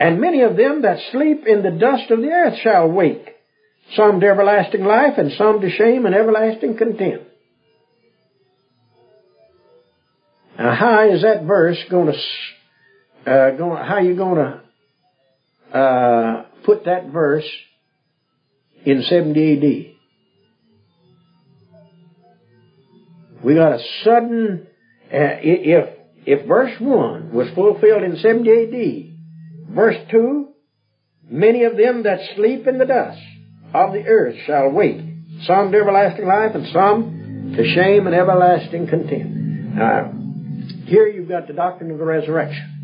And many of them that sleep in the dust of the earth shall wake, some to everlasting life, and some to shame and everlasting contempt. Now, how is that verse going to? Uh, going, how are you going to uh, put that verse in 70 A.D.? We got a sudden. Uh, if if verse one was fulfilled in 70 A.D., Verse 2 Many of them that sleep in the dust of the earth shall wake, some to everlasting life, and some to shame and everlasting contempt. Now, here you've got the doctrine of the resurrection.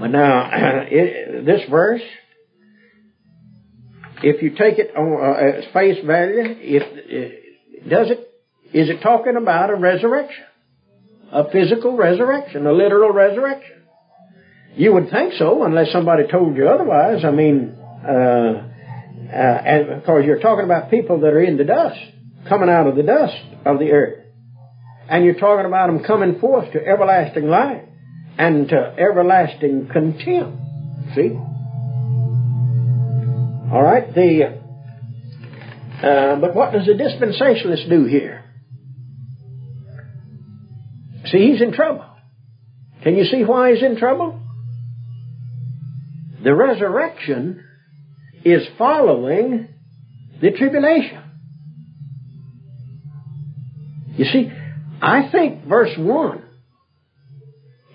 But now, it, this verse, if you take it on uh, face value, if, does it, is it talking about a resurrection? A physical resurrection, a literal resurrection? You would think so, unless somebody told you otherwise. I mean, uh, uh, and of course, you're talking about people that are in the dust, coming out of the dust of the earth. And you're talking about them coming forth to everlasting life and to everlasting contempt. See? All right. The uh, but what does the dispensationalist do here? See, he's in trouble. Can you see why he's in trouble? The resurrection is following the tribulation. You see, I think verse 1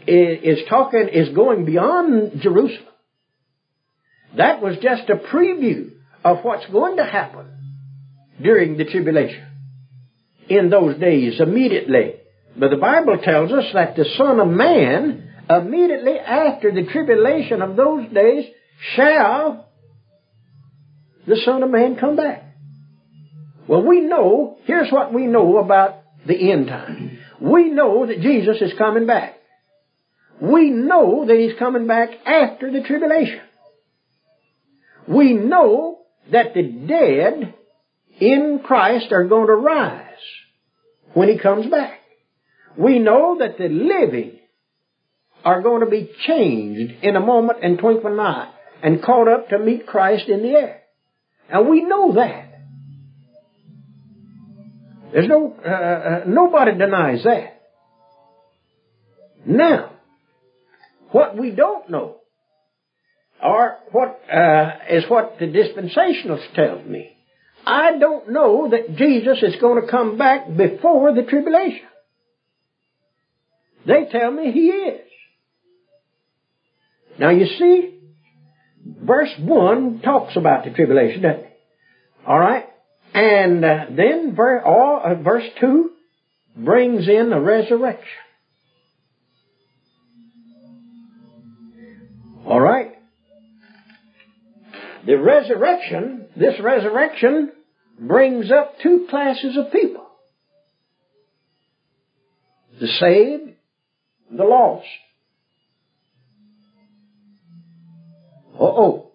is talking, is going beyond Jerusalem. That was just a preview of what's going to happen during the tribulation. In those days, immediately. But the Bible tells us that the Son of Man immediately after the tribulation of those days shall the Son of Man come back. Well, we know, here's what we know about the end time. We know that Jesus is coming back. We know that He's coming back after the tribulation. We know that the dead in Christ are going to rise when He comes back. We know that the living are going to be changed in a moment and twinkling an eye and caught up to meet Christ in the air. And we know that. There's no, uh, uh, nobody denies that. Now, what we don't know, or what uh, is what the dispensationalist tells me. I don't know that Jesus is going to come back before the tribulation. They tell me he is. Now you see, verse 1 talks about the tribulation, doesn't it? Alright? And uh, then ver- uh, verse 2 brings in the resurrection. Alright? The resurrection, this resurrection brings up two classes of people. The saved, the lost. Oh. Oh.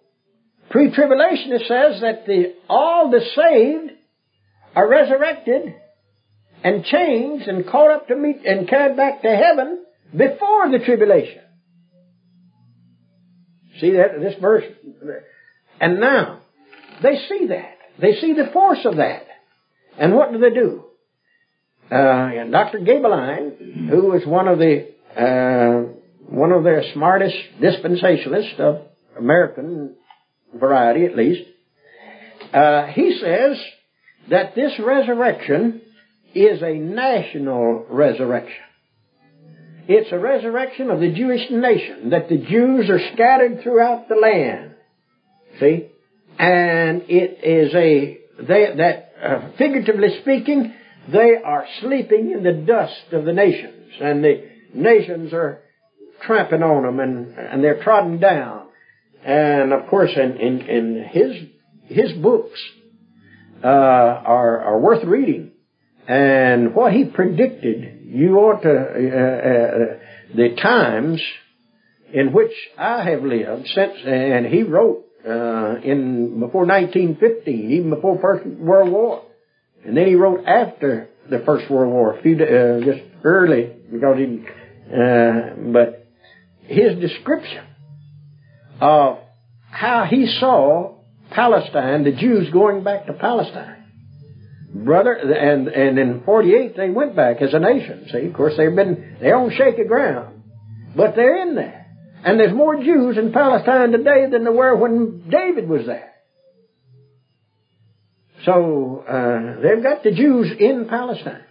Pre-tribulation it says that the, all the saved are resurrected and changed and caught up to meet and carried back to heaven before the tribulation. See that, this verse? And now, they see that. They see the force of that. And what do they do? Uh, Dr. Gaebelein, who was one of the, uh, one of their smartest dispensationalists of American variety at least, uh, he says that this resurrection is a national resurrection. It's a resurrection of the Jewish nation, that the Jews are scattered throughout the land. See? And it is a, they, that, uh, figuratively speaking, they are sleeping in the dust of the nations, and the nations are tramping on them and, and they're trodden down. And of course, in, in, in his, his books, uh, are, are worth reading. And what he predicted, you ought to, uh, uh, the times in which I have lived since, and he wrote, uh, in, before 1915, even before First World War. And then he wrote after the First World War, a few, uh, just early, because he, uh, but his description of how he saw Palestine, the Jews going back to Palestine. Brother, and, and in 48 they went back as a nation. See, of course they've been, they're on shaky ground. But they're in there. And there's more Jews in Palestine today than there were when David was there. So, uh, they've got the Jews in Palestine.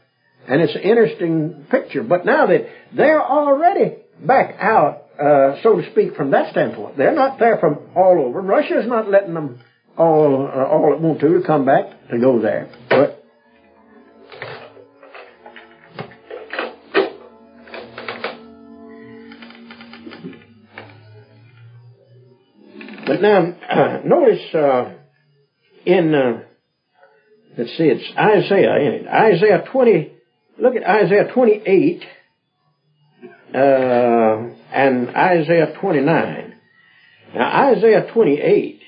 And it's an interesting picture. But now that they're already back out, uh, so to speak, from that standpoint. They're not there from all over. Russia's not letting them all, uh, all it want to, to come back to go there. But But now, uh, notice uh, in, uh, let's see, it's Isaiah, it? Isaiah 20, look at Isaiah 28 uh, and Isaiah 29. Now, Isaiah 28,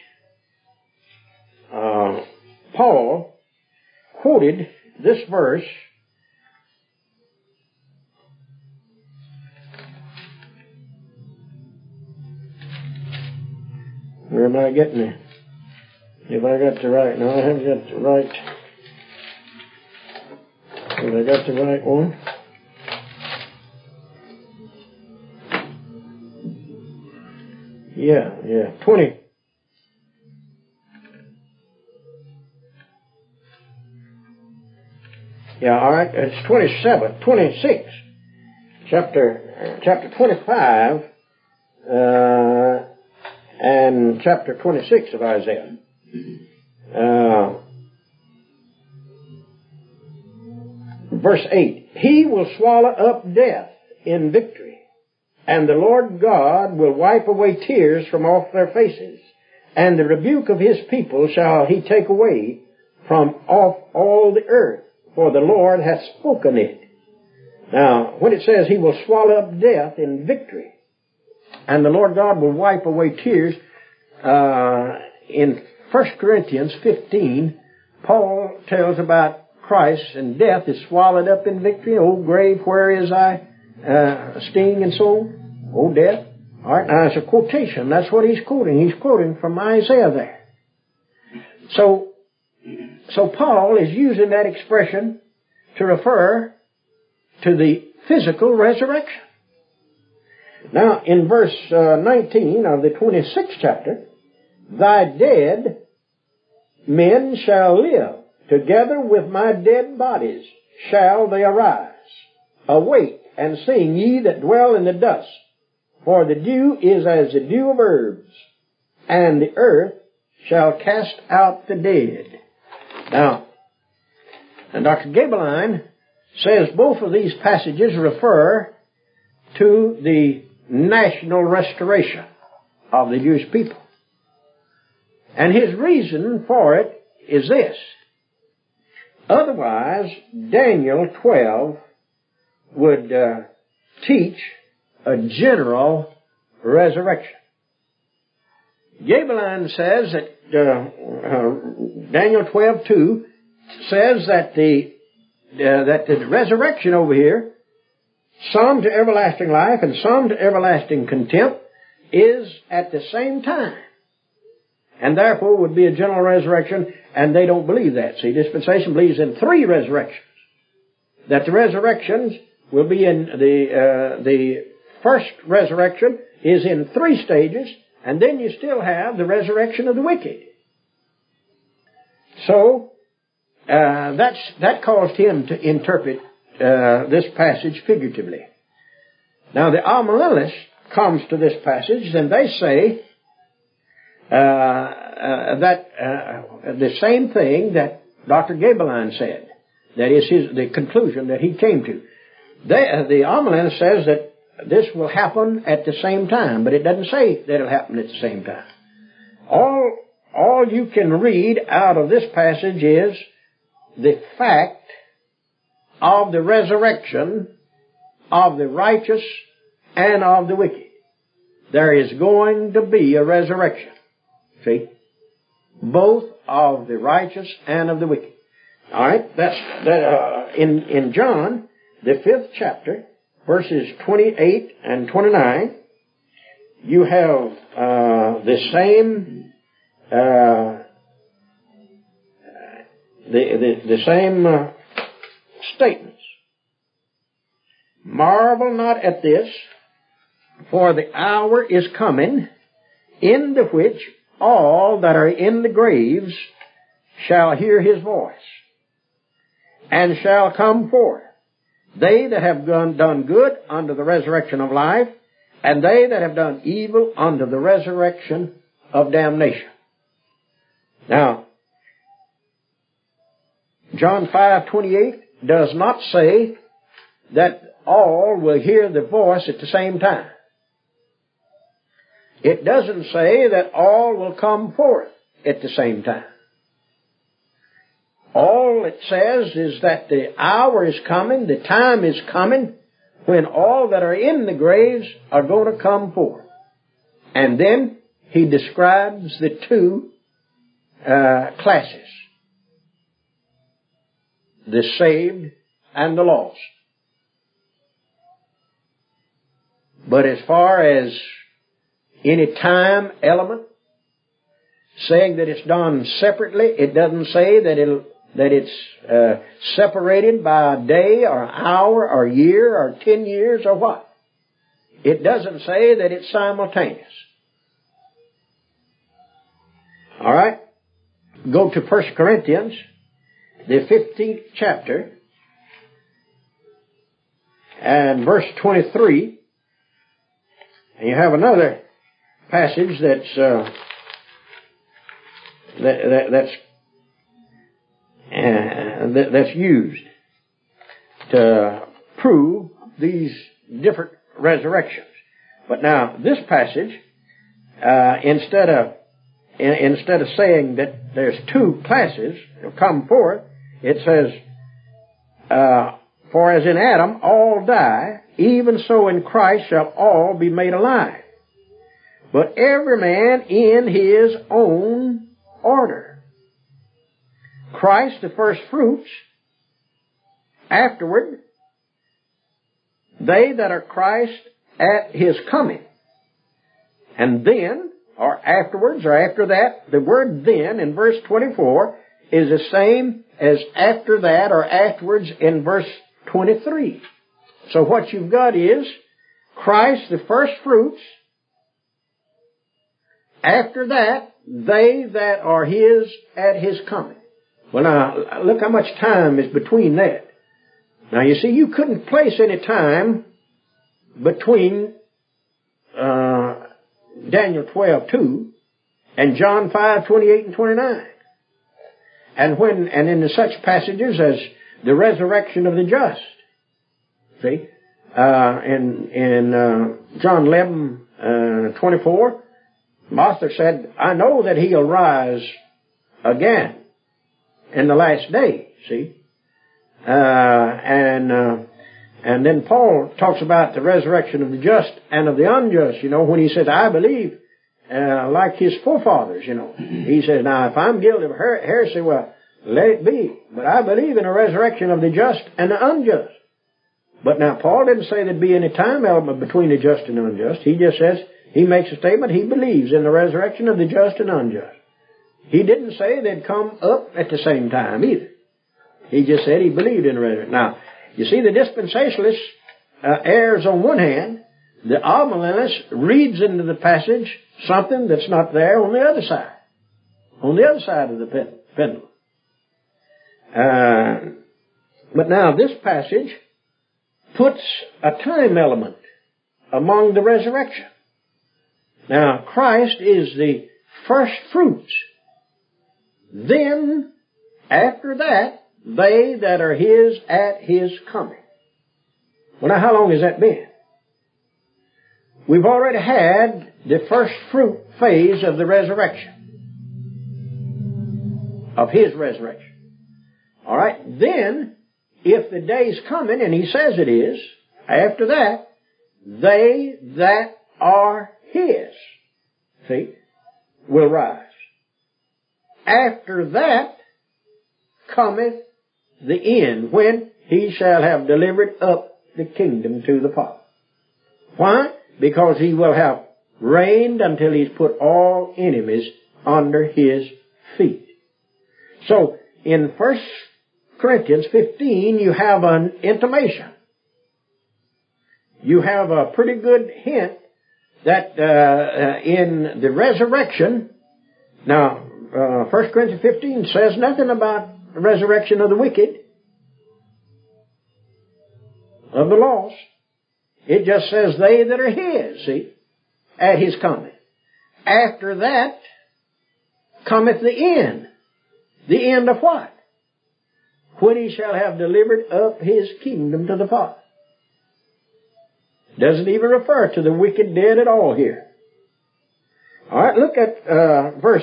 uh, Paul quoted this verse Where am I getting it? If I got the right, no, I haven't got the right. Have I got the right one? Yeah, yeah, 20. Yeah, all right. It's 27, 26. Chapter, chapter 25, uh, and chapter 26 of Isaiah. Uh, verse 8. He will swallow up death in victory, and the Lord God will wipe away tears from off their faces, and the rebuke of his people shall he take away from off all the earth, for the Lord hath spoken it. Now, when it says he will swallow up death in victory, and the Lord God will wipe away tears. Uh, in 1 Corinthians 15, Paul tells about Christ and death is swallowed up in victory. O grave, where is thy uh, sting and so on? O death. All right, now it's a quotation. That's what he's quoting. He's quoting from Isaiah there. So, so Paul is using that expression to refer to the physical resurrection. Now, in verse uh, 19 of the 26th chapter, Thy dead men shall live, together with my dead bodies shall they arise. Awake and sing, ye that dwell in the dust, for the dew is as the dew of herbs, and the earth shall cast out the dead. Now, and Dr. Gaebelein says both of these passages refer to the national restoration of the Jewish people. And his reason for it is this. Otherwise, Daniel 12 would uh, teach a general resurrection. Gaebelein says that uh, uh, Daniel twelve two says that the uh, that the resurrection over here some to everlasting life and some to everlasting contempt, is at the same time. And therefore would be a general resurrection, and they don't believe that. See, dispensation believes in three resurrections. That the resurrections will be in the, uh, the first resurrection is in three stages, and then you still have the resurrection of the wicked. So, uh, that's, that caused him to interpret uh, this passage figuratively. Now the amillennialist comes to this passage and they say uh, uh, that uh, the same thing that Dr. Gaebelein said. That is his, the conclusion that he came to. Uh, the amillennialist says that this will happen at the same time, but it doesn't say that it'll happen at the same time. All, all you can read out of this passage is the fact of the resurrection of the righteous and of the wicked. There is going to be a resurrection. See? Both of the righteous and of the wicked. Alright, that's, that, uh, in, in John, the fifth chapter, verses 28 and 29, you have, uh, the same, uh, the, the, the same uh, statements. Marvel not at this, for the hour is coming, in the which all that are in the graves shall hear his voice, and shall come forth. They that have done, good unto the resurrection of life, and they that have done evil unto the resurrection of damnation. Now, John 5:28 does not say that all will hear the voice at the same time. It doesn't say that all will come forth at the same time. All it says is that the hour is coming, the time is coming, when all that are in the graves are going to come forth. And then he describes the two uh, classes. The saved and the lost. But as far as any time element, saying that it's done separately, it doesn't say that it'll that it's uh, separated by a day or hour or year or ten years or what. It doesn't say that it's simultaneous. All right? Go to 1 Corinthians, the 15th chapter, and verse 23. And you have another passage that's uh, that, that, that's that, that's used to prove these different resurrections. But now this passage, uh, instead of in, instead of saying that there's two classes come forth, it says, uh, "For as in Adam all die, even so in Christ shall all be made alive, but every man in his own order. Christ the first fruits, afterward, they that are Christ at his coming. And then, or afterwards, or after that, the word then in verse 24 is the same as after that or afterwards in verse 23. So what you've got is Christ the first fruits. After that, they that are His at His coming. Well now, look how much time is between that. Now you see, you couldn't place any time between uh, Daniel 12:2 and John 5:28 and 29. And when and in such passages as the resurrection of the just, See? Uh, in, in, uh, John 11, uh, 24, Martha said, I know that he'll rise again in the last day, see? Uh, and, uh, and then Paul talks about the resurrection of the just and of the unjust, you know, when he says, I believe, uh, like his forefathers, you know. He says, now if I'm guilty of her- heresy, well, let it be. But I believe in a resurrection of the just and the unjust. But now Paul didn't say there'd be any time element between the just and unjust. He just says, he makes a statement, he believes in the resurrection of the just and unjust. He didn't say they'd come up at the same time either. He just said he believed in the resurrection. Now, you see the dispensationalist uh, errs on one hand, the amillennialist reads into the passage something that's not there on the other side. On the other side of the pendulum. Uh, but now this passage puts a time element among the resurrection. Now, Christ is the first fruits. Then, after that, they that are His at His coming. Well, now, how long has that been? we've already had the first fruit phase of the resurrection. Of His resurrection. Alright, then, if the day's coming, and He says it is, after that, they that are His, see, will rise. After that cometh the end, when He shall have delivered up the kingdom to the Father. Why? Because He will have reigned until He's put all enemies under His feet. So, in 1 Corinthians 15, you have an intimation. You have a pretty good hint that uh, uh, in the resurrection, now, uh, 1 Corinthians 15 says nothing about the resurrection of the wicked, of the lost. It just says they that are His, see, at His coming. After that cometh the end. The end of what? When He shall have delivered up His kingdom to the Father. Doesn't even refer to the wicked dead at all here. Alright, look at, uh, verse,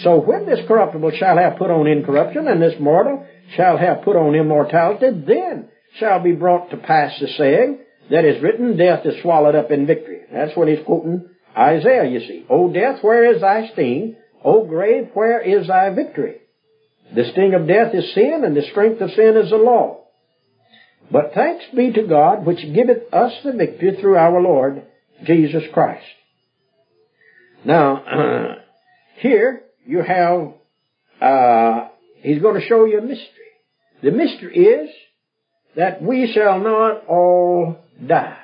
So when this corruptible shall have put on incorruption, and this mortal shall have put on immortality, then shall be brought to pass the saying that is written, death is swallowed up in victory. That's what he's quoting Isaiah, you see. O death, where is thy sting? O grave, where is thy victory? The sting of death is sin, and the strength of sin is the law. But thanks be to God, which giveth us the victory through our Lord Jesus Christ. Now, here you have, uh, he's going to show you a mystery. The mystery is that we shall not all die,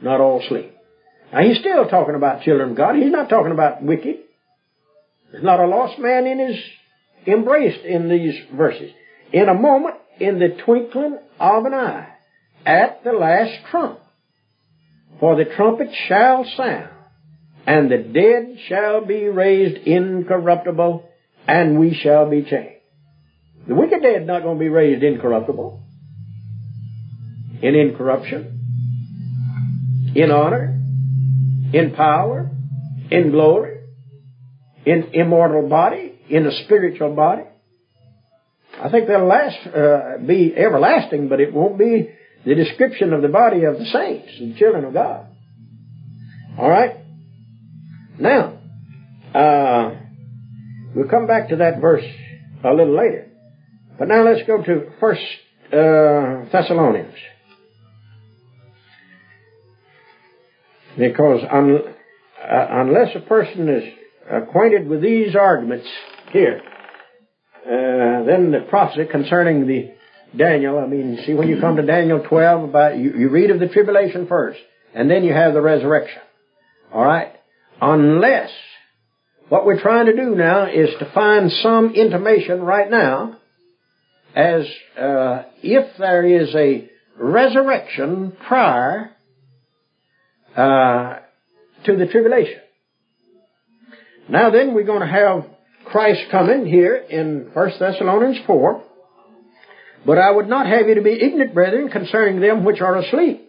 not all sleep. Now he's still talking about children of God. He's not talking about wicked. There's not a lost man in his embraced in these verses. In a moment, in the twinkling of an eye, at the last trump. For the trumpet shall sound, and the dead shall be raised incorruptible, and we shall be changed. The wicked dead not going to be raised incorruptible, in incorruption, in honor, in power, in glory, in immortal body, in a spiritual body. I think that'll last, uh, be everlasting, but it won't be the description of the body of the saints, the children of God. All right. Now, uh, we'll come back to that verse a little later. But now let's go to First uh, Thessalonians, because un, uh, unless a person is acquainted with these arguments here, uh, then the prophecy concerning the Daniel, I mean, see when you come to Daniel 12 about, you, you read of the tribulation first, and then you have the resurrection. Alright? Unless, what we're trying to do now is to find some intimation right now as uh, if there is a resurrection prior uh, to the tribulation. Now then, we're going to have Christ coming here in 1 Thessalonians 4. But I would not have you to be ignorant, brethren, concerning them which are asleep.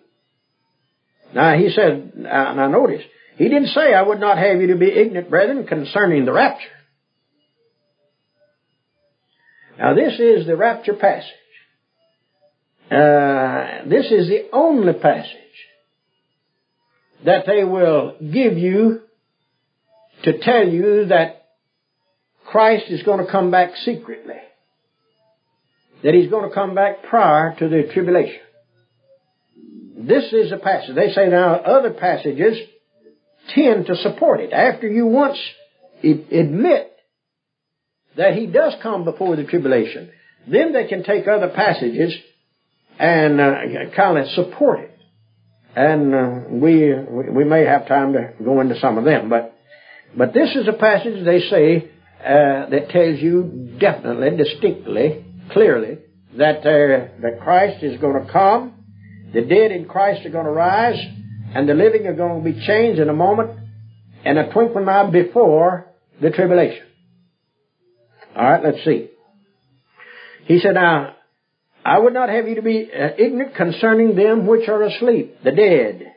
Now he said, now notice, he didn't say I would not have you to be ignorant, brethren, concerning the rapture. Now this is the rapture passage. Uh, this is the only passage that they will give you to tell you that Christ is going to come back secretly. That He's going to come back prior to the tribulation. This is a passage. They say now other passages tend to support it. After you once admit that He does come before the tribulation, then they can take other passages and uh, kind of support it. and uh, we we may have time to go into some of them. But but this is a passage they say uh, that tells you definitely, distinctly, clearly that uh, that Christ is going to come, the dead in Christ are going to rise, and the living are going to be changed in a moment, and a twinkling eye before the tribulation. All right, let's see. He said, "Now I would not have you to be uh, ignorant concerning them which are asleep, the dead,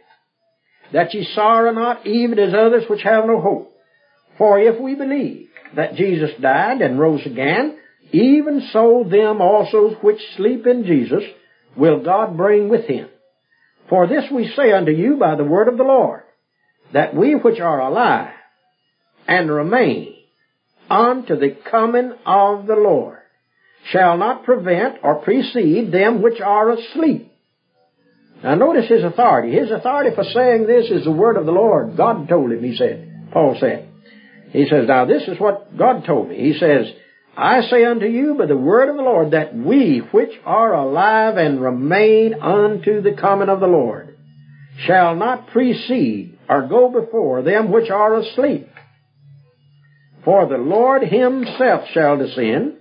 that ye sorrow not, even as others which have no hope. For if we believe that Jesus died and rose again, even so them also which sleep in Jesus will God bring with him. For this we say unto you by the word of the Lord, that we which are alive and remain unto the coming of the Lord shall not prevent or precede them which are asleep. Now notice his authority. His authority for saying this is the word of the Lord. God told him, he said. Paul said. He says, now this is what God told me. He says, I say unto you by the word of the Lord that we which are alive and remain unto the coming of the Lord shall not precede or go before them which are asleep. For the Lord himself shall descend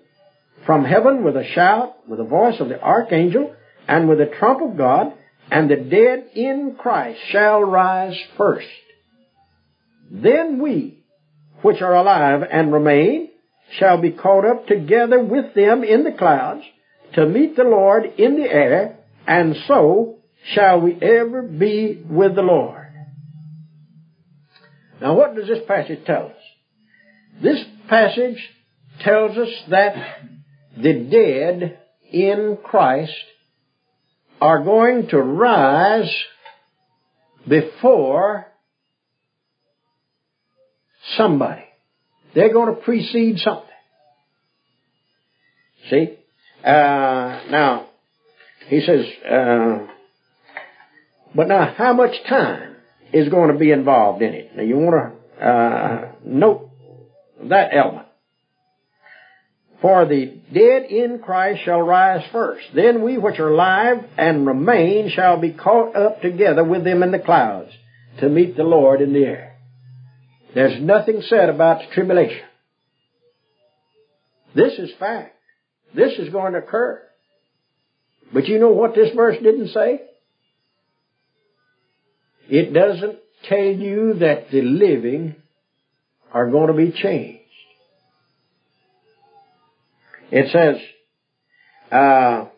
from heaven with a shout, with the voice of the archangel, and with the trump of God, and the dead in Christ shall rise first. Then we, which are alive and remain, shall be caught up together with them in the clouds to meet the Lord in the air, and so shall we ever be with the Lord. Now what does this passage tell us? This passage tells us that the dead in Christ are going to rise before somebody. They're going to precede something. See? Uh, now, he says, uh, but now how much time is going to be involved in it? Now you want to uh, note that element. For the dead in Christ shall rise first. Then we which are alive and remain shall be caught up together with them in the clouds to meet the Lord in the air. There's nothing said about the tribulation. This is fact. This is going to occur. But you know what this verse didn't say? It doesn't tell you that the living are going to be changed. It says, uh,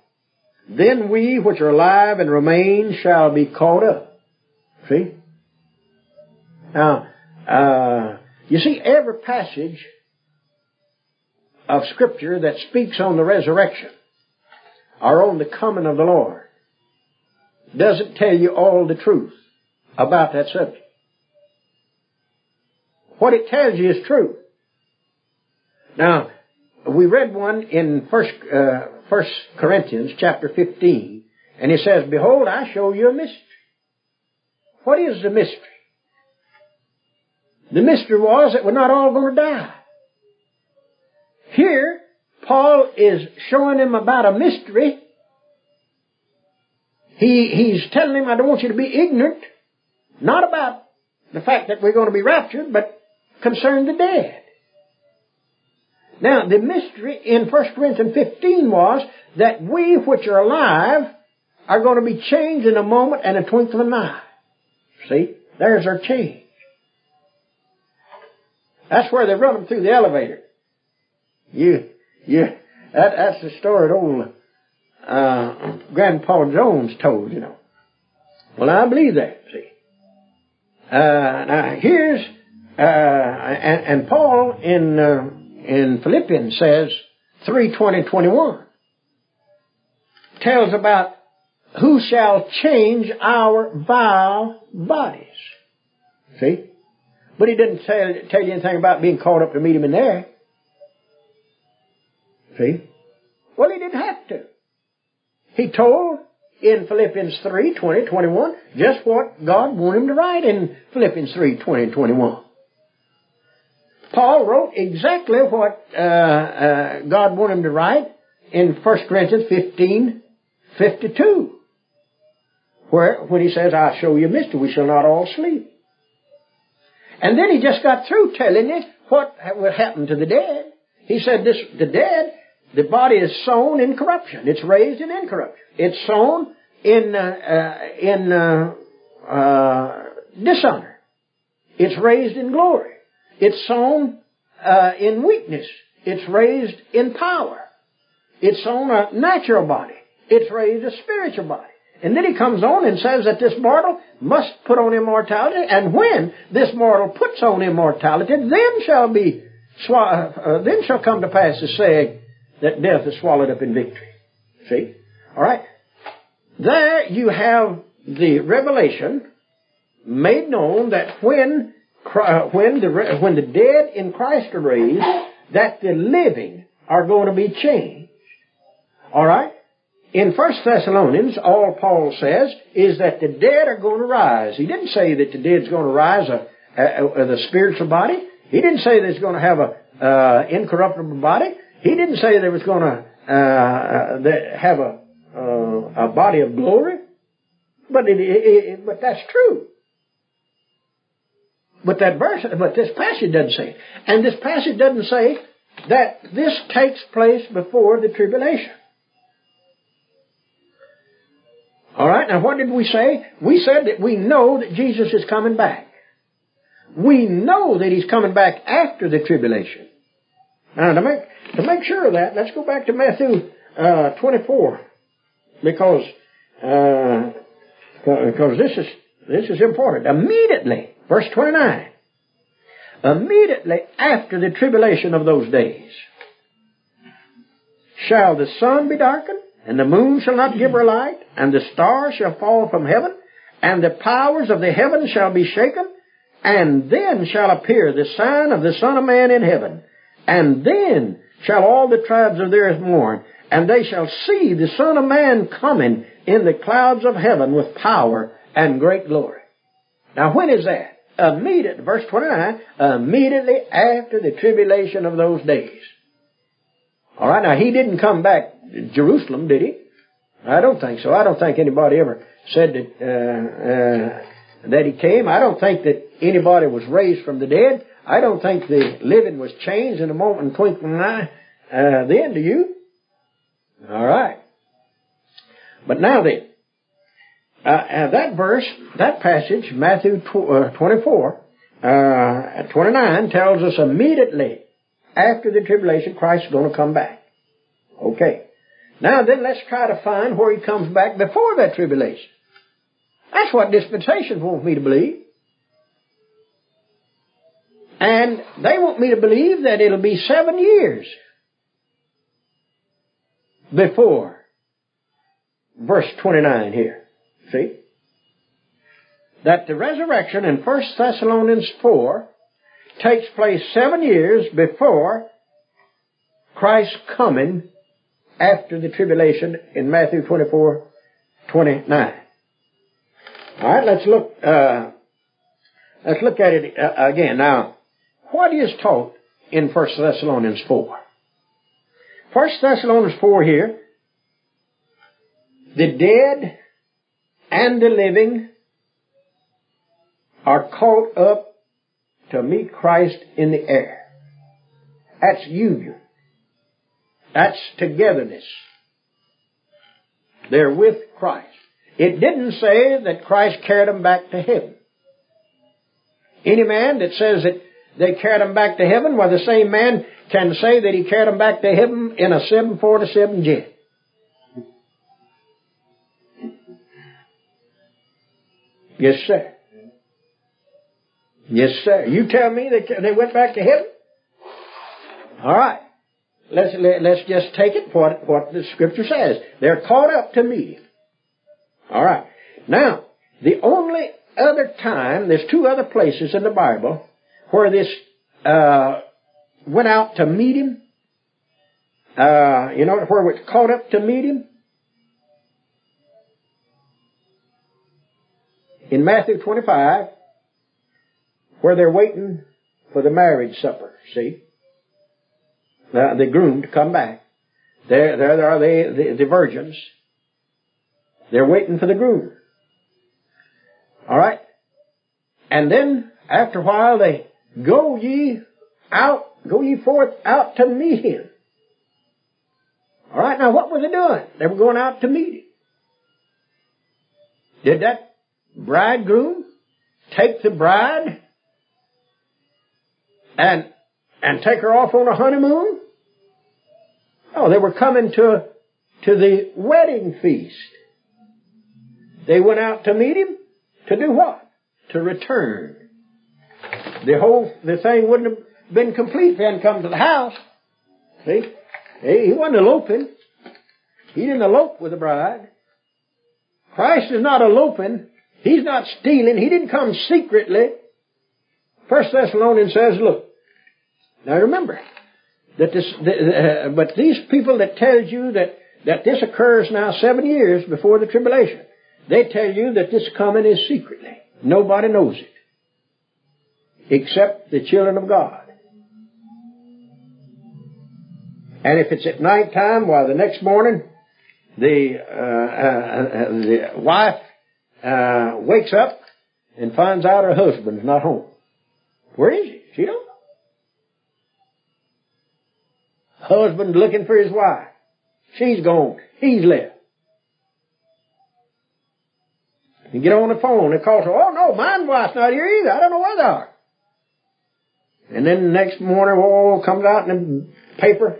then we which are alive and remain shall be caught up. See? Now, uh, you see, every passage of Scripture that speaks on the resurrection or on the coming of the Lord doesn't tell you all the truth about that subject. What it tells you is true. Now, we read one in First, uh, First Corinthians chapter 15, and it says, Behold, I show you a mystery. What is the mystery? The mystery was that we're not all going to die. Here, Paul is showing him about a mystery. He, he's telling him, I don't want you to be ignorant, not about the fact that we're going to be raptured, but concern the dead. Now, the mystery in 1 Corinthians 15 was that we which are alive are going to be changed in a moment and a twinkling of an eye. See? There's our change. That's where they run them through the elevator. You, you, that, that's the story that old, uh, Grandpa Jones told, you know. Well, I believe that, see. Uh, now here's, uh, and, and Paul in, uh, in Philippians says, 3, 20, 21, tells about who shall change our vile bodies. See? But he didn't tell, tell you anything about being called up to meet him in there. See? Well, he didn't have to. He told in Philippians 3, 20, 21, just what God wanted him to write in Philippians 3, 20, 21. Paul wrote exactly what uh, uh, God wanted him to write in 1 Corinthians 15, 52. where when he says, I show you a mystery, we shall not all sleep. And then he just got through telling you what will happen to the dead. He said this, the dead, the body is sown in corruption. It's raised in incorruption. It's sown in, uh, uh, in, uh, uh dishonor. It's raised in glory. It's sown, uh, in weakness. It's raised in power. It's sown a natural body. It's raised a spiritual body. And then he comes on and says that this mortal must put on immortality, and when this mortal puts on immortality, then shall be uh, uh, then shall come to pass the saying that death is swallowed up in victory. See? All right. There you have the revelation made known that when uh, when the when the dead in Christ are raised, that the living are going to be changed. All right. In 1 Thessalonians, all Paul says is that the dead are going to rise. He didn't say that the dead's going to rise a, a, a, the spiritual body. He didn't say that it's going to have a uh, incorruptible body. He didn't say there was going to uh, uh have a, uh, a body of glory. But it, it, it, but that's true. But that verse, but this passage doesn't say. And this passage doesn't say that this takes place before the tribulation. All right, now what did we say? We said that we know that Jesus is coming back. We know that he's coming back after the tribulation. Now, to make, to make sure of that, let's go back to Matthew uh, 24. Because, uh, because this is, this is important. Immediately, verse 29. Immediately after the tribulation of those days, shall the sun be darkened, and the moon shall not give her light, and the stars shall fall from heaven, and the powers of the heavens shall be shaken, and then shall appear the sign of the Son of Man in heaven. And then shall all the tribes of the earth mourn, and they shall see the Son of Man coming in the clouds of heaven with power and great glory. Now when is that? Immediately, verse 29, immediately after the tribulation of those days. Alright, now he didn't come back Jerusalem, did he? I don't think so. I don't think anybody ever said that uh, uh, that he came. I don't think that anybody was raised from the dead. I don't think the living was changed in a moment and twinkling an eye. Uh, then, do you? All right. But now then, uh, uh that verse, that passage, Matthew tw- uh, 24, uh, 29, tells us immediately after the tribulation, Christ is going to come back. Okay. Now then, let's try to find where he comes back before that tribulation. That's what dispensations want me to believe. And they want me to believe that it'll be seven years before verse 29 here. See? That the resurrection in 1 Thessalonians 4 takes place seven years before Christ's coming after the tribulation in Matthew 24, 29. Alright, let's look, uh, let's look at it uh, again. Now, what is taught in 1 Thessalonians 4? 1 Thessalonians 4 here, the dead and the living are caught up to meet Christ in the air. That's union. That's togetherness. They're with Christ. It didn't say that Christ carried them back to heaven. Any man that says that they carried them back to heaven, well, the same man can say that he carried them back to heaven in a 747 jet. Yes, sir. Yes, sir. You tell me they, they went back to heaven? All right. Let's, let, us just take it what, what the scripture says. They're caught up to meet him. All right. Now, the only other time, there's two other places in the Bible where this uh, went out to meet him. Uh, you know where it's caught up to meet him? In Matthew 25, where they're waiting for the marriage supper, see? The, the groom to come back. There, there, are the, the, the virgins. They're waiting for the groom. All right? And then, after a while, they go ye out, go ye forth out to meet him. All right, now what were they doing? They were going out to meet him. Did that bridegroom take the bride and and take her off on a honeymoon? Oh, they were coming to to the wedding feast. They went out to meet him to do what? To return. The whole the thing wouldn't have been complete if he hadn't come to the house. See? He wasn't eloping. He didn't elope with the bride. Christ is not eloping. He's not stealing. He didn't come secretly. First Thessalonians says, look, now remember, that this, uh, but these people that tells you that, that this occurs now seven years before the tribulation, they tell you that this coming is secretly. Nobody knows it. Except the children of God. And if it's at night time, why the next morning, the, uh, uh, the wife uh, wakes up and finds out her husband's not home. Where is he? She don't know. Husband looking for his wife. She's gone. He's left. You get on the phone and call her, oh no, my wife's not here either. I don't know where they are. And then the next morning, oh, comes out in the paper,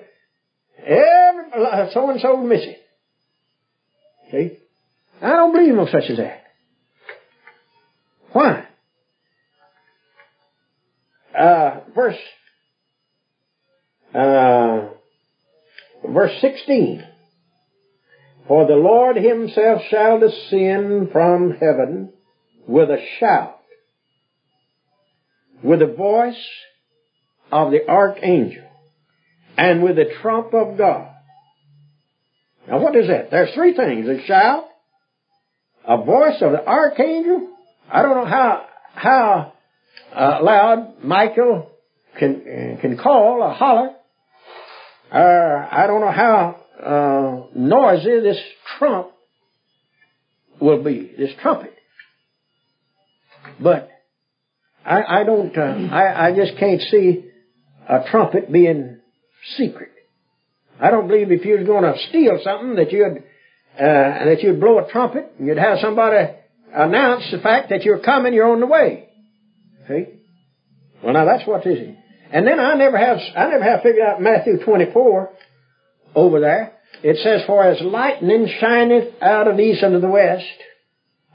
every, so and so missing. See? I don't believe no such as that. Why? Uh, verse, uh, verse 16. For the Lord himself shall descend from heaven with a shout, with the voice of the archangel, and with the trump of God. Now what is that? There's three things. A shout, a voice of the archangel. I don't know how, how uh, loud Michael can, uh, can call or holler. Uh, I don't know how uh, noisy this trump will be, this trumpet. But I, I don't, uh, I, I just can't see a trumpet being secret. I don't believe if you was going to steal something that you'd uh, that you'd blow a trumpet and you'd have somebody announce the fact that you're coming, you're on the way. See? Well, now that's what this is. And then I never have I never have figured out Matthew 24 over there. It says, "For as lightning shineth out of the east unto the west."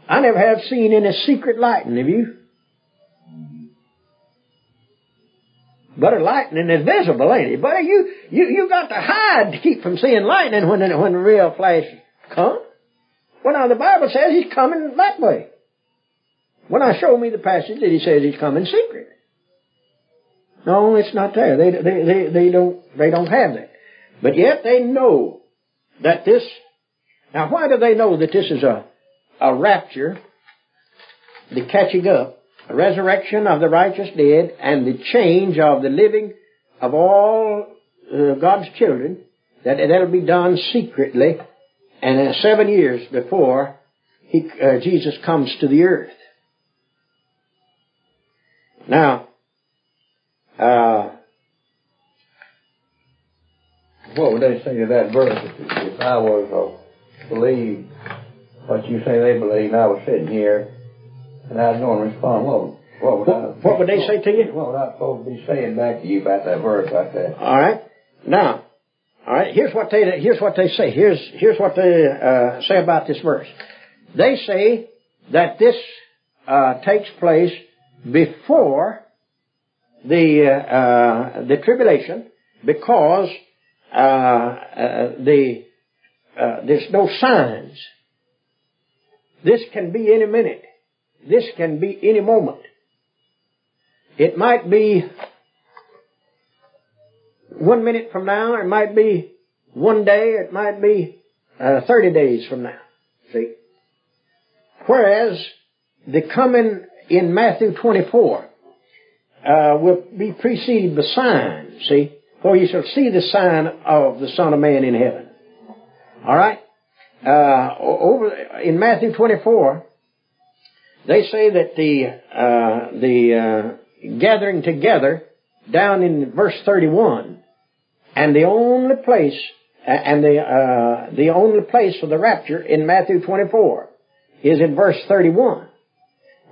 I never have seen any secret lightning. Have you? But a lightning is visible, ain't it? But you, you, you got to hide to keep from seeing lightning when, when the real flash comes. Well now the Bible says he's coming that way. When I show me the passage that he says he's coming secret. No, it's not there. They, they, they, they don't, they don't have that. But yet they know that this, now why do they know that this is a, a rapture, the catching up, a resurrection of the righteous dead, and the change of the living of all uh, God's children, that that'll be done secretly, and uh, seven years before he, uh, Jesus comes to the earth. Now, uh, what would they say to that verse if, if I was to believe what you say they believe? and I was sitting here and I was going to respond. What, what would what, I? what would they say to you? What would I supposed to be saying back to you about that verse like that? All right. Now, all right. Here's what they here's what they say. Here's here's what they uh, say about this verse. They say that this uh, takes place before the uh, uh the tribulation because uh, uh, the there's no signs. This can be any minute. This can be any moment. It might be one minute from now, it might be one day, it might be uh, 30 days from now. See? Whereas the coming in Matthew 24 uh, will be preceded by signs, see? For you shall see the sign of the Son of Man in heaven. Alright? Uh, over in Matthew 24, they say that the uh, the uh, gathering together down in verse 31, and the only place and the uh, the only place for the rapture in Matthew 24 is in verse 31,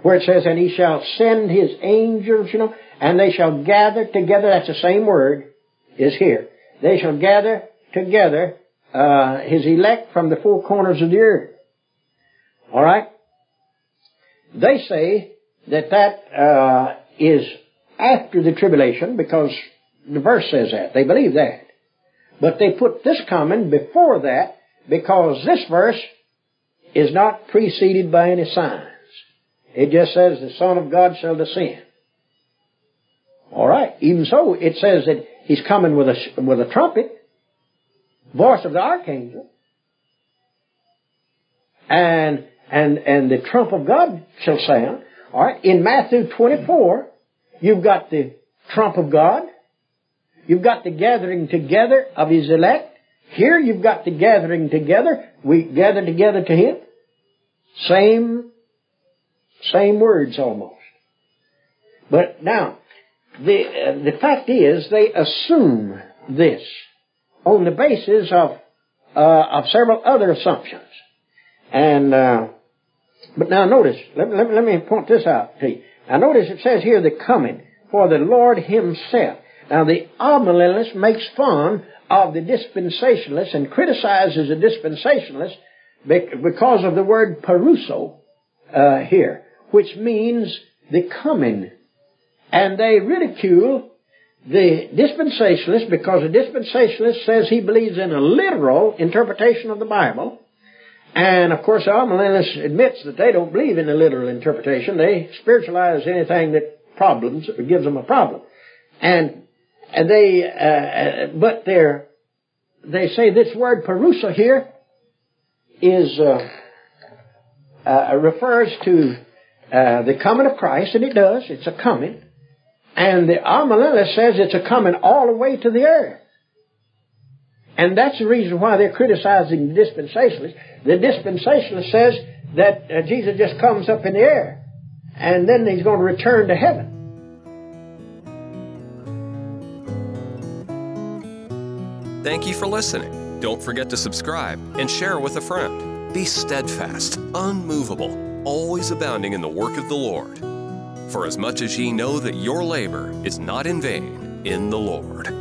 where it says, "And he shall send his angels, you know, and they shall gather together." That's the same word is here. They shall gather together uh, his elect from the four corners of the earth. All right. They say that that uh, is after the tribulation because the verse says that. They believe that. But they put this coming before that because this verse is not preceded by any signs. It just says the Son of God shall descend. All right. Even so, it says that he's coming with a with a trumpet, voice of the archangel, and and and the trump of God shall sound. All right. In Matthew 24, you've got the trump of God. You've got the gathering together of His elect. Here you've got the gathering together. We gather together to Him. Same, same words almost. But now, the, uh, the fact is they assume this on the basis of, uh, of several other assumptions. And, uh, but now notice, let, let, let me point this out to you. Now notice it says here the coming for the Lord Himself. Now the amillennialist makes fun of the dispensationalists and criticizes the dispensationalists because of the word parousia uh, here, which means the coming. And they ridicule the dispensationalist because the dispensationalist says he believes in a literal interpretation of the Bible. And of course, the amillennialist admits that they don't believe in a literal interpretation. They spiritualize anything that problems, or gives them a problem. And and they, uh, but they're, they say this word parousia here is, uh, uh, refers to uh, the coming of Christ, and it does. It's a coming. And the amillennialist says it's a coming all the way to the earth. And that's the reason why they're criticizing the dispensationalists. The dispensationalist says that uh, Jesus just comes up in the air, and then he's going to return to heaven. Thank you for listening. Don't forget to subscribe and share with a friend. Be steadfast, unmovable, always abounding in the work of the Lord. For as much as ye know that your labor is not in vain in the Lord.